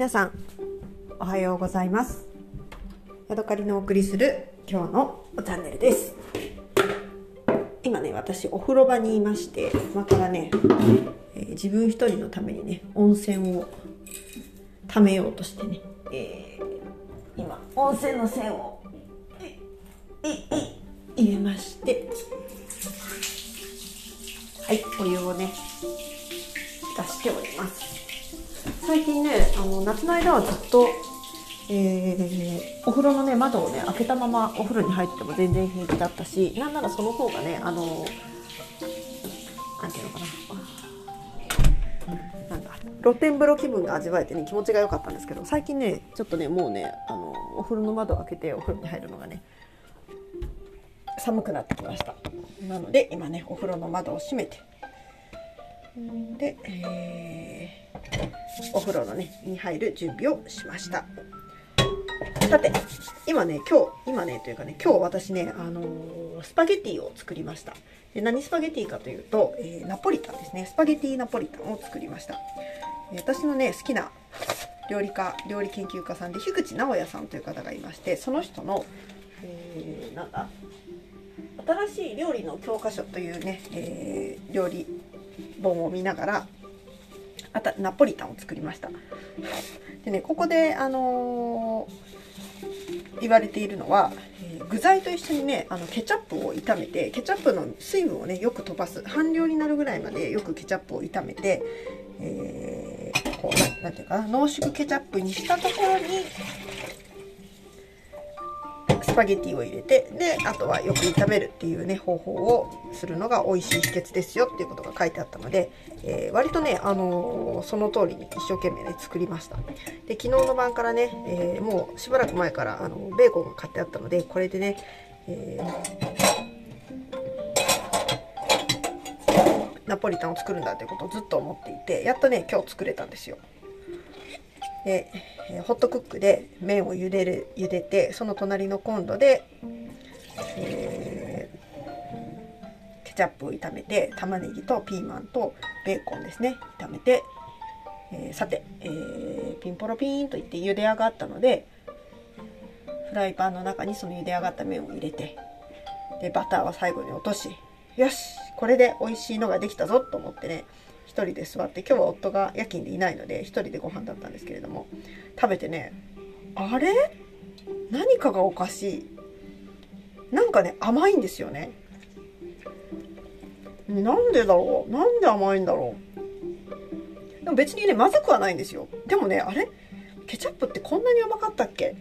皆さんおはようございます。ヤドカリのお送りする今日のチャンネルです。今ね私お風呂場にいまして今からね、えー、自分一人のためにね温泉を貯めようとしてね、えー、今温泉の線を入れまして。はいお湯をね出しております。最近ねあの夏の間はずっと、えー、お風呂のね窓をね開けたままお風呂に入っても全然平気だったしなんならその方がねあのなんていうのかな。なんだ。露天風呂気分が味わえてね気持ちが良かったんですけど最近ねちょっとねもうねあのお風呂の窓を開けてお風呂に入るのがね寒くなってきました。なので今ねお風呂の窓を閉めて。で、えー、お風呂のねに入る準備をしました。さて今ね今日今ねというかね今日私ねあのー、スパゲティを作りました。で何スパゲティかというと、えー、ナポリタンですね。スパゲティナポリタンを作りました。私のね好きな料理家料理研究家さんで樋口直哉さんという方がいましてその人の、えー、なんだ新しい料理の教科書というね、えー、料理本を見ながらあたナポリタンを作りました。でねここであのー、言われているのは、えー、具材と一緒にねあのケチャップを炒めてケチャップの水分をねよく飛ばす半量になるぐらいまでよくケチャップを炒めて、えー、こうなんていうかな濃縮ケチャップにしたところにスパゲティを入れてであとはよく炒めるっていうね方法をするのが美味しい秘訣ですよっていうことが書いてあったので、えー、割とね、あのー、その通りに一生懸命ね作りました。で昨日の晩からね、えー、もうしばらく前からあのベーコンが買ってあったのでこれでね、えナポリタンを作るんだということをずっと思っていてやっとね今日作れたんですよ。で、えホットクックで麺を茹でる茹でてその隣のコンロで、えー、ケチャップを炒めて玉ねぎとピーマンとベーコンですね炒めて、えー、さて、えー、ピンポロピーンといって茹で上がったのでフライパンの中にその茹で上がった麺を入れてでバターは最後に落としよしこれで美味しいのができたぞと思ってね1人で座って今日は夫が夜勤でいないので1人でご飯だったんですけれども食べてねあれ？何かがおかしい。なんかね甘いんですよね。なんでだろう？なんで甘いんだろう？でも別にねまずくはないんですよ。でもねあれ？ケチャップってこんなに甘かったっけ？っ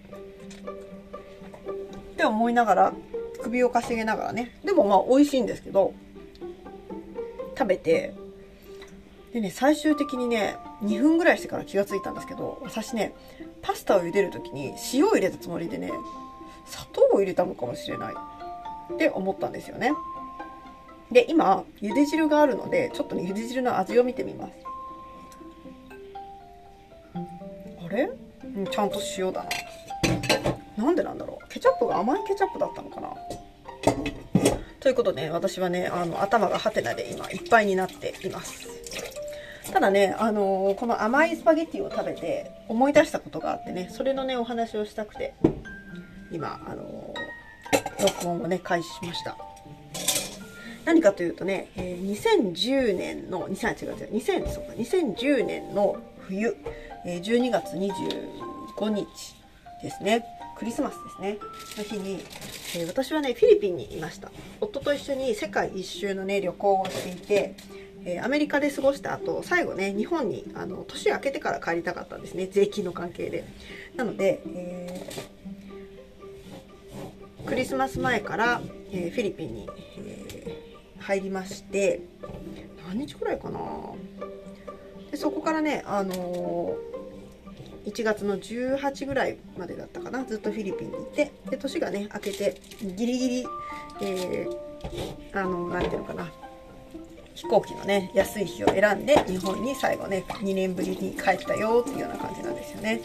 て思いながら首をかしげながらね。でもまあ美味しいんですけど食べてでね、最終的にね、2分ぐらいしてから気がついたんですけど、私ね、パスタを茹でる時に塩を入れたつもりでね、砂糖を入れたのかもしれないって思ったんですよね。で、今、茹で汁があるので、ちょっとね、茹で汁の味を見てみます。あれ？ちゃんと塩だな。なんでなんだろう？ケチャップが甘いケチャップだったのかな？ということで、私はね、あの、頭がハテナで今いっぱいになっています。ただね、あのー、この甘いスパゲッティを食べて思い出したことがあってね、それのね、お話をしたくて、今、あのー、録音をね、開始しました。何かというとね、えー、2010年の、23、違う違う、2000、そうか、2010年の冬、え、12月25日ですね。クリスマスですね。の日に、え、私はね、フィリピンにいました。夫と一緒に世界一周のね、旅行をしていて、えー、アメリカで過ごした後最後ね日本にあの年明けてから帰りたかったんですね。税金の関係で。なので、えー、クリスマス前から、えー、フィリピンに、え入りまして何日くらいかな。でそこからねあの1月の18ぐらいまでだったかな。ずっとフィリピンにいてで年がね明けてギリギリ、えー、あの何ていうのかな。飛行機のね安い日を選んで日本に最後ね2年ぶりに帰ったよっていうような感じなんですよね。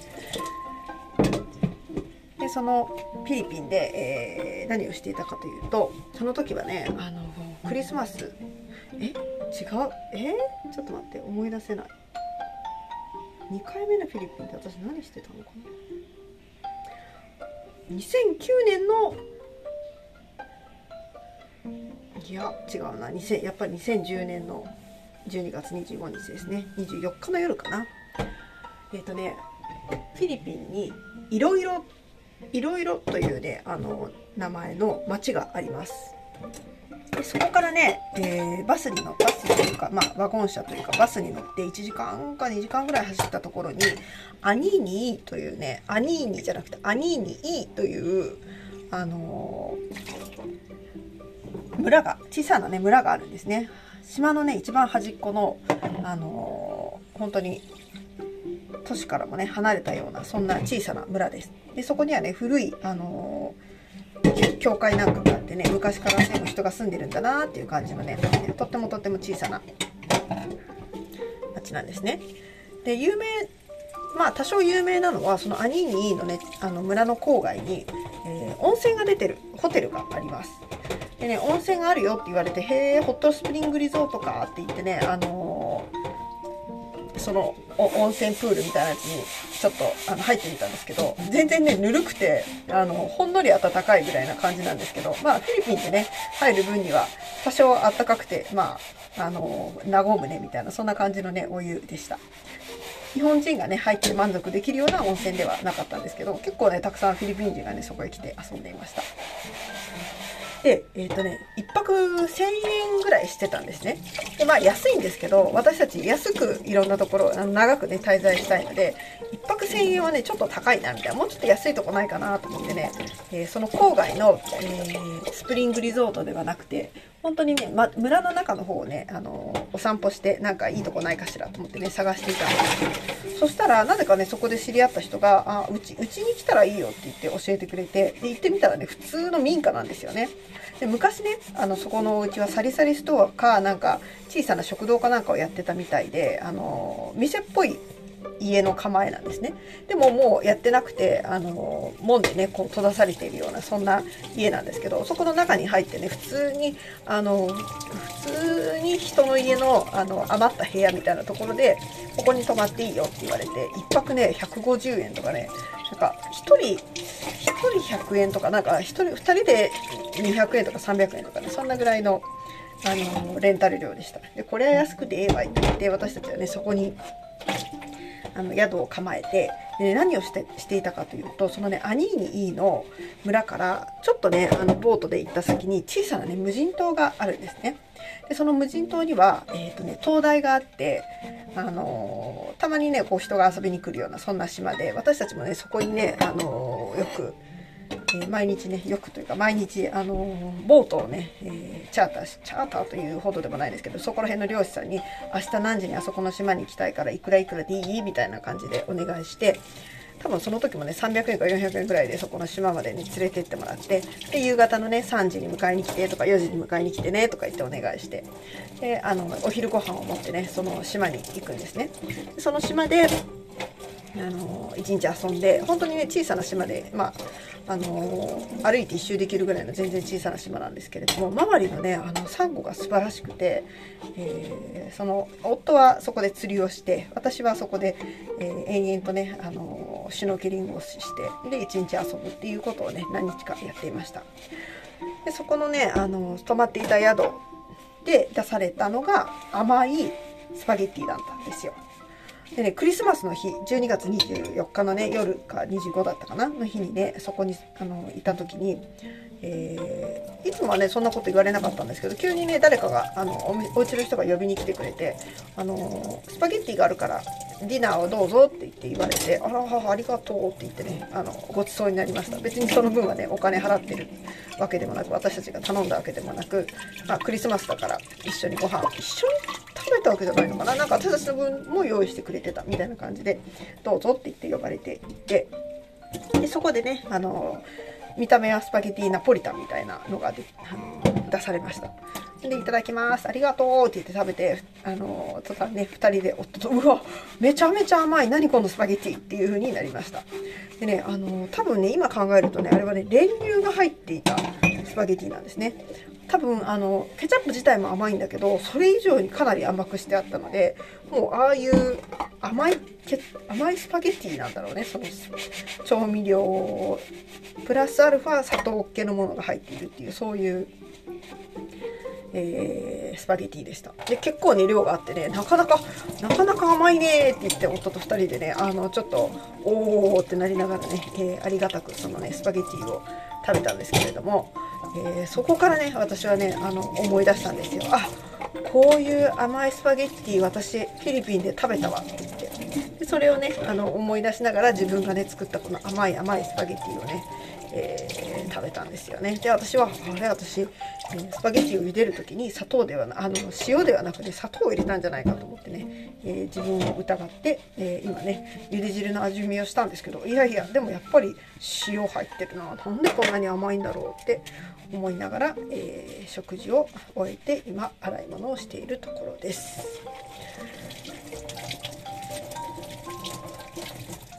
でそのフィリピンで、えー、何をしていたかというとその時はねあのクリスマス。え？違う？え？ちょっと待って思い出せない。2回目のフィリピンで私何してたのかな？2009年のいや違うな。やっぱり2010年の12月25日ですね。24日の夜かな。えっ、ー、とねフィリピンにいろいろいろいろというねあの名前の町があります。でそこからね、えー、バスに乗バスというか、まあ、ワゴン車というかバスに乗って1時間か2時間ぐらい走ったところにアニーニーというねアニーニじゃなくてアニーニーというあのー、村が小さなね村があるんですね島のね一番端っこのあのー、本当に都市からもね離れたようなそんな小さな村ですでそこにはね古いあのー教会なんかがあってね昔からね人が住んでるんだなっていう感じのねとってもとっても小さな町なんですね。で有名まあ多少有名なのはそのアニーニーのねあの村の郊外に、えー、温泉が出てるホテルがあります。でね温泉があるよって言われて「へえホットスプリングリゾートか」って言ってねあのーその温泉プールみたいなやつにちょっとあの入ってみたんですけど全然ねぬるくてあのほんのり暖かいぐらいな感じなんですけどまあフィリピンってね入る分には多少暖かくてまああの和むねみたいなそんな感じのねお湯でした。日本人がね入って満足できるような温泉ではなかったんですけど結構ねたくさんフィリピン人がねそこへ来て遊んでいました。で、えっ、ー、とね、1泊1000円ぐらいしてたんですね。で、まあ安いんですけど、私たち安くいろんなところ、あの長くね、滞在したいので、1泊1000円はね、ちょっと高いな、みたいな。もうちょっと安いとこないかなと思ってね、えー、その郊外の、えー、スプリングリゾートではなくて、本当にね、ま、村の中の方をね、あのお散歩してなんかいいとこないかしらと思ってね探していたんですそしたらなぜかねそこで知り合った人が「あうちうちに来たらいいよ」って言って教えてくれてで行ってみたらね普通の民家なんですよね。で昔ねあのそこのうちはサリサリストアかなんか小さな食堂かなんかをやってたみたいであの店っぽい家の構えなんですね。でももうやってなくてあの門でねこう閉ざされているようなそんな家なんですけどそこの中に入ってね普通にあの普通に人の家のあの余った部屋みたいなところでここに泊まっていいよって言われて1泊ね150円とかねなんか1人1人100円とかなんか1人2人で200円とか300円とかねそんなぐらいのあのレンタル料でした。でこれは安くてええわいって言って私たちはねそこにあの宿を構えてで何をしてしていたかというとそのねアニーニーの村からちょっとねあのボートで行った先に小さなね無人島があるんですね。でその無人島には、えーとね、灯台があって、あのー、たまにねこう人が遊びに来るようなそんな島で私たちもねそこにね、あのー、よくえ毎日ねよくというか毎日あのボートをね、えー、チャーターしチャーターというほどでもないですけどそこら辺の漁師さんに明日何時にあそこの島に行きたいからいくらいくらでいい？みたいな感じでお願いして多分その時もね300円か400円ぐらいでそこの島までに連れてってもらってで夕方のね3時に迎えに来てとか4時に迎えに来てねとか言ってお願いしてであのお昼ご飯を持ってねその島に行くんですね。その島であの一日遊んで本当にね小さな島で、まあ、あの歩いて一周できるぐらいの全然小さな島なんですけれども周りのねあのサンゴが素晴らしくて、えー、その夫はそこで釣りをして私はそこで、えー、延々とねあのシュノーケリングをしてで一日遊ぶっていうことをね何日かやっていました。でそこのねあの泊まっていた宿で出されたのが甘いスパゲッティだったんですよ。でね、クリスマスの日、12月24日のね、夜か25だったかなの日にね、そこにあのいた時に、えー、いつもはね、そんなこと言われなかったんですけど、急にね、誰かが、あのおお家の人が呼びに来てくれて、あのスパゲッティがあるから、ディナーをどうぞって言って言われて、あら、ありがとうって言ってね、あのごちそうになりました。別にその分はね、お金払ってるわけでもなく、私たちが頼んだわけでもなく、まあ、クリスマスだから一緒にご飯、一緒？に食べたわけじゃないのかな。なんか私たちの分も用意してくれてたみたいな感じでどうぞって言って呼ばれていて。でそこでねあの見た目はスパゲティナポリタンみたいなのがであの出されました。でいただきます。ありがとうって言って食べてあの途端ね2人で夫とうわめちゃめちゃ甘い。何このスパゲティっていう風になりました。でねあの多分ね今考えるとねあれはね練乳が入っていたスパゲティなんですね。多分あのケチャップ自体も甘いんだけどそれ以上にかなり甘くしてあったのでもうああいう甘い甘いスパゲティなんだろうね。その調味料プラスアルファ砂糖系のものが入っているっていうそういうえー、スパゲティでした。で結構ね量があってねなかなかなかなか甘いねって言って夫と2人でねあのちょっとおおってなりながらね、えー、ありがたくそのねスパゲティを食べたんですけれども、えー、そこからね私はねあの思い出したんですよ。あこういう甘いスパゲッティ私フィリピンで食べたわって言って。でそれをねあの思い出しながら自分がね作ったこの甘い甘いスパゲッティをねえー、食べたんですよねで私はあれ私、スパゲッティを茹でる時に砂糖ではなあの塩ではなくて砂糖を入れたんじゃないかと思ってね、えー、自分を疑って、え今ね茹で汁の味見をしたんですけどいやいやでもやっぱり塩入ってるななんでこんなに甘いんだろうって思いながら、え食事を終えて今洗い物をしているところです。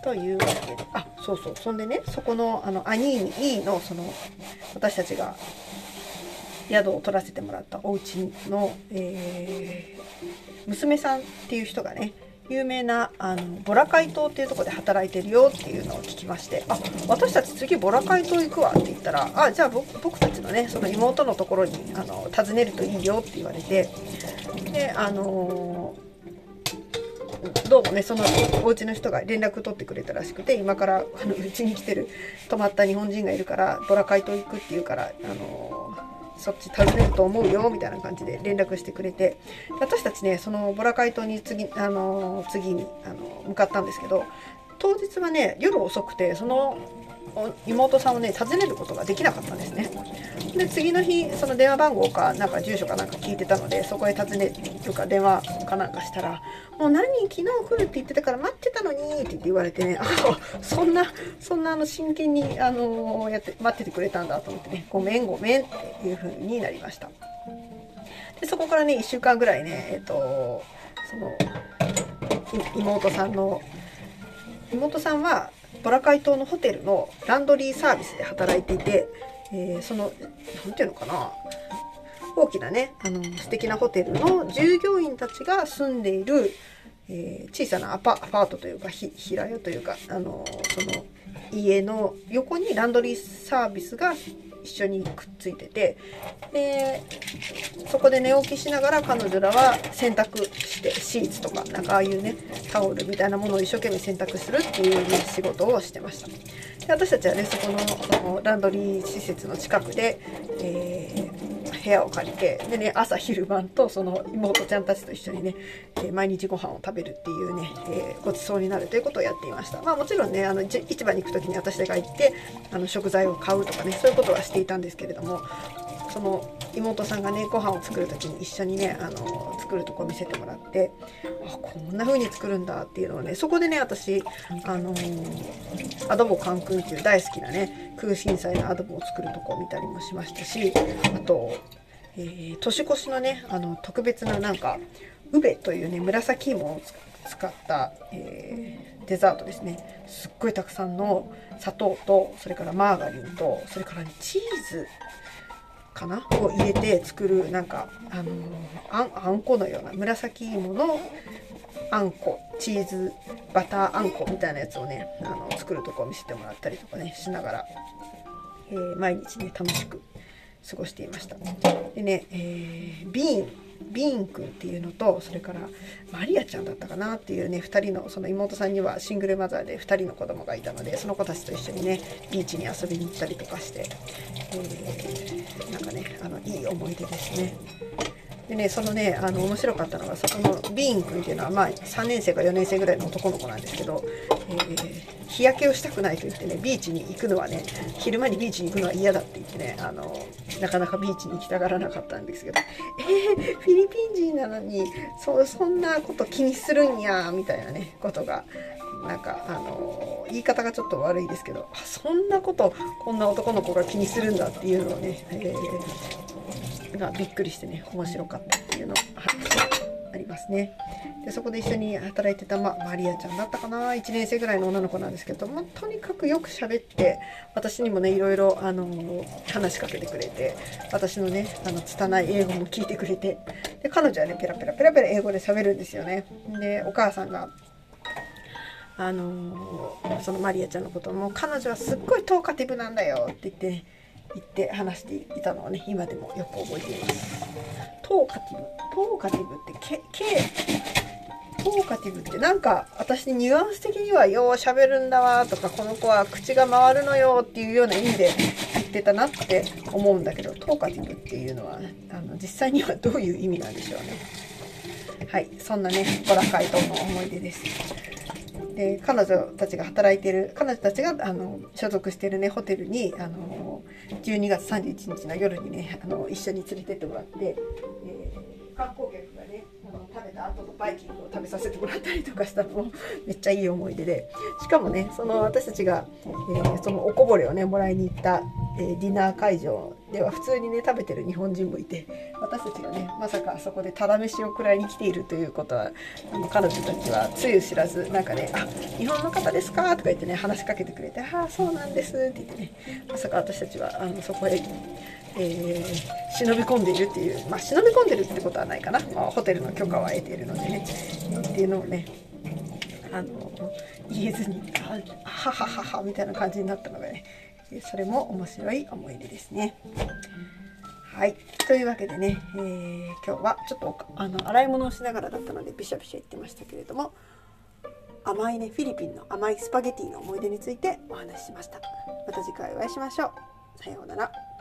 というわけで。あそうそう。そんでね。そこのあのアニーニ E のその私たちが宿を取らせてもらったお家の、えー、娘さんっていう人がね有名なあのボラカイ島っていうとこで働いてるよっていうのを聞きまして。あ私たち次ボラカイ島行くわって言ったらあじゃあ僕たちのねその妹のところにあの訪ねるといいよって言われて。であのどうもねそのお家の人が連絡取ってくれたらしくて今からあのうちに来てる泊まった日本人がいるからボラカイト行くっていうからあのそっち訪ねると思うよみたいな感じで連絡してくれて私たちねそのボラカイ島に次あの次にあの向かったんですけど当日はね夜遅くてその妹さんをね訪ねることができなかったんですね。で次の日その電話番号かなんか住所かなんか聞いてたのでそこへ訪ねるか電話かなんかしたら「もう何昨日来るって言ってたから待ってたのに」って言われてねあそんなそんなあの真剣にあのやって待っててくれたんだと思ってね「ごめんごめん」っていう風になりました。でそこからね1週間ぐらいねえっ、とその妹さんの妹さんはボラカイ島のホテルのランドリーサービスで働いていて、えー、その何ていうのかな。大きなねあの素敵なホテルの従業員たちが住んでいる、えー、小さなアパアパートというか平屋というかあのその家の横にランドリーサービスが一緒にくっついててでそこで寝起きしながら彼女らは洗濯してシーツとかなんかああいうねタオルみたいなものを一生懸命洗濯するっていう、ね、仕事をしてました。で私たちはねそこのそのランドリー施設の近くで、えー、部屋を借りてでね朝昼晩とその妹ちゃんたちと一緒にね、えー、毎日ご飯を食べるっていうね、えー、ごちそうになるということをやっていました。まあもちろんねあの市場に行く時に私が行ってあの食材を買うとかねそういうことはしていたんですけれどもその妹さんがねご飯を作る時に一緒にねあの作るとこ見せてもらってあこんな風に作るんだっていうのをねそこでね私あのアドボカンクンっていう大好きなね空心菜のアドボを作るとこを見たりもしましたしあと、えー、年越しのねあの特別ななんかウベというね紫芋を使った、えー、デザートですね。すっごいたくさんの砂糖とそれからマーガリンとそれから、ね、チーズ。かな？を入れて作るなんかあの、あんあんこのような紫芋のあんこチーズバターあんこみたいなやつをねあの作るとこを見せてもらったりとかねしながら、えー、毎日ね楽しく過ごしていました。でね、えー、ビーン。ビーン君っていうのとそれからマリアちゃんだったかなっていうね2人のその妹さんにはシングルマザーで2人の子供がいたのでその子たちと一緒にねビーチに遊びに行ったりとかして、えー、なんかねあのいい思い出ですね。でねそのねあの面白かったのがそこのビーン君っていうのはまあ3年生か4年生ぐらいの男の子なんですけど、えー日焼けをしたくないと言ってねビーチに行くのはね昼間にビーチに行くのは嫌だって言ってねあのなかなかビーチに行きたがらなかったんですけどえー、フィリピン人なのにそそんなこと気にするんやみたいなねことがなんかあの言い方がちょっと悪いですけどそんなことこんな男の子が気にするんだっていうのをね、えー、びっくりしてね面白かったっていうの、はい、ありますね。でそこで一緒に働いてた、ま、マリアちゃんだったかな1年生ぐらいの女の子なんですけど、ま、とにかくよく喋って私にもねいろいろあの話しかけてくれて私のねあの拙い英語も聞いてくれてで彼女はねペラペラペラペラ英語で喋るんですよね。でお母さんがあのそのマリアちゃんのことも彼女はすっごいトーカティブなんだよって言って、ね、言って話していたのをね今でもよく覚えています。トーカティブ。トーカティブってけけトーカティブってなんか私ニュアンス的にはようしゃべるんだわとかこの子は口が回るのよっていうような意味で言ってたなって思うんだけどトーカティブっていうのはあの実際にはどういう意味なんでしょうね。はいそんなねボライトの思い出です。で彼女たちが働いてる彼女たちがあの所属してるねホテルにあの12月31日の夜にねあの一緒に連れてってもらって、えー、観光客がねあの食べた後のバイキングを食べさせてもらったりとかしたのも めっちゃいい思い出で。しかもねその私たちが、えー、そのおこぼれをねもらいに行った、えー、ディナー会場では普通にね食べてる日本人もいて私たちがねまさかあそこでただ飯を食らいに来ているということは彼女たちはつゆ知らずなんかね「あ日本の方ですか?」とか言ってね話しかけてくれて「ああそうなんです」って言ってねまさか私たちはあのそこへえー、忍び込んでいるっていう、まあ、忍び込んでるってことはないかな、まあ、ホテルの許可は得ているのでね、っていうのをねあの言えずに「あはははは」みたいな感じになったのがねそれも面白い思い出ですね。はい。というわけでね、えー、今日はちょっとあの洗い物をしながらだったのでビシャビシャ言ってましたけれども甘いねフィリピンの甘いスパゲティの思い出についてお話ししました。また次回お会いしましょう。さようなら。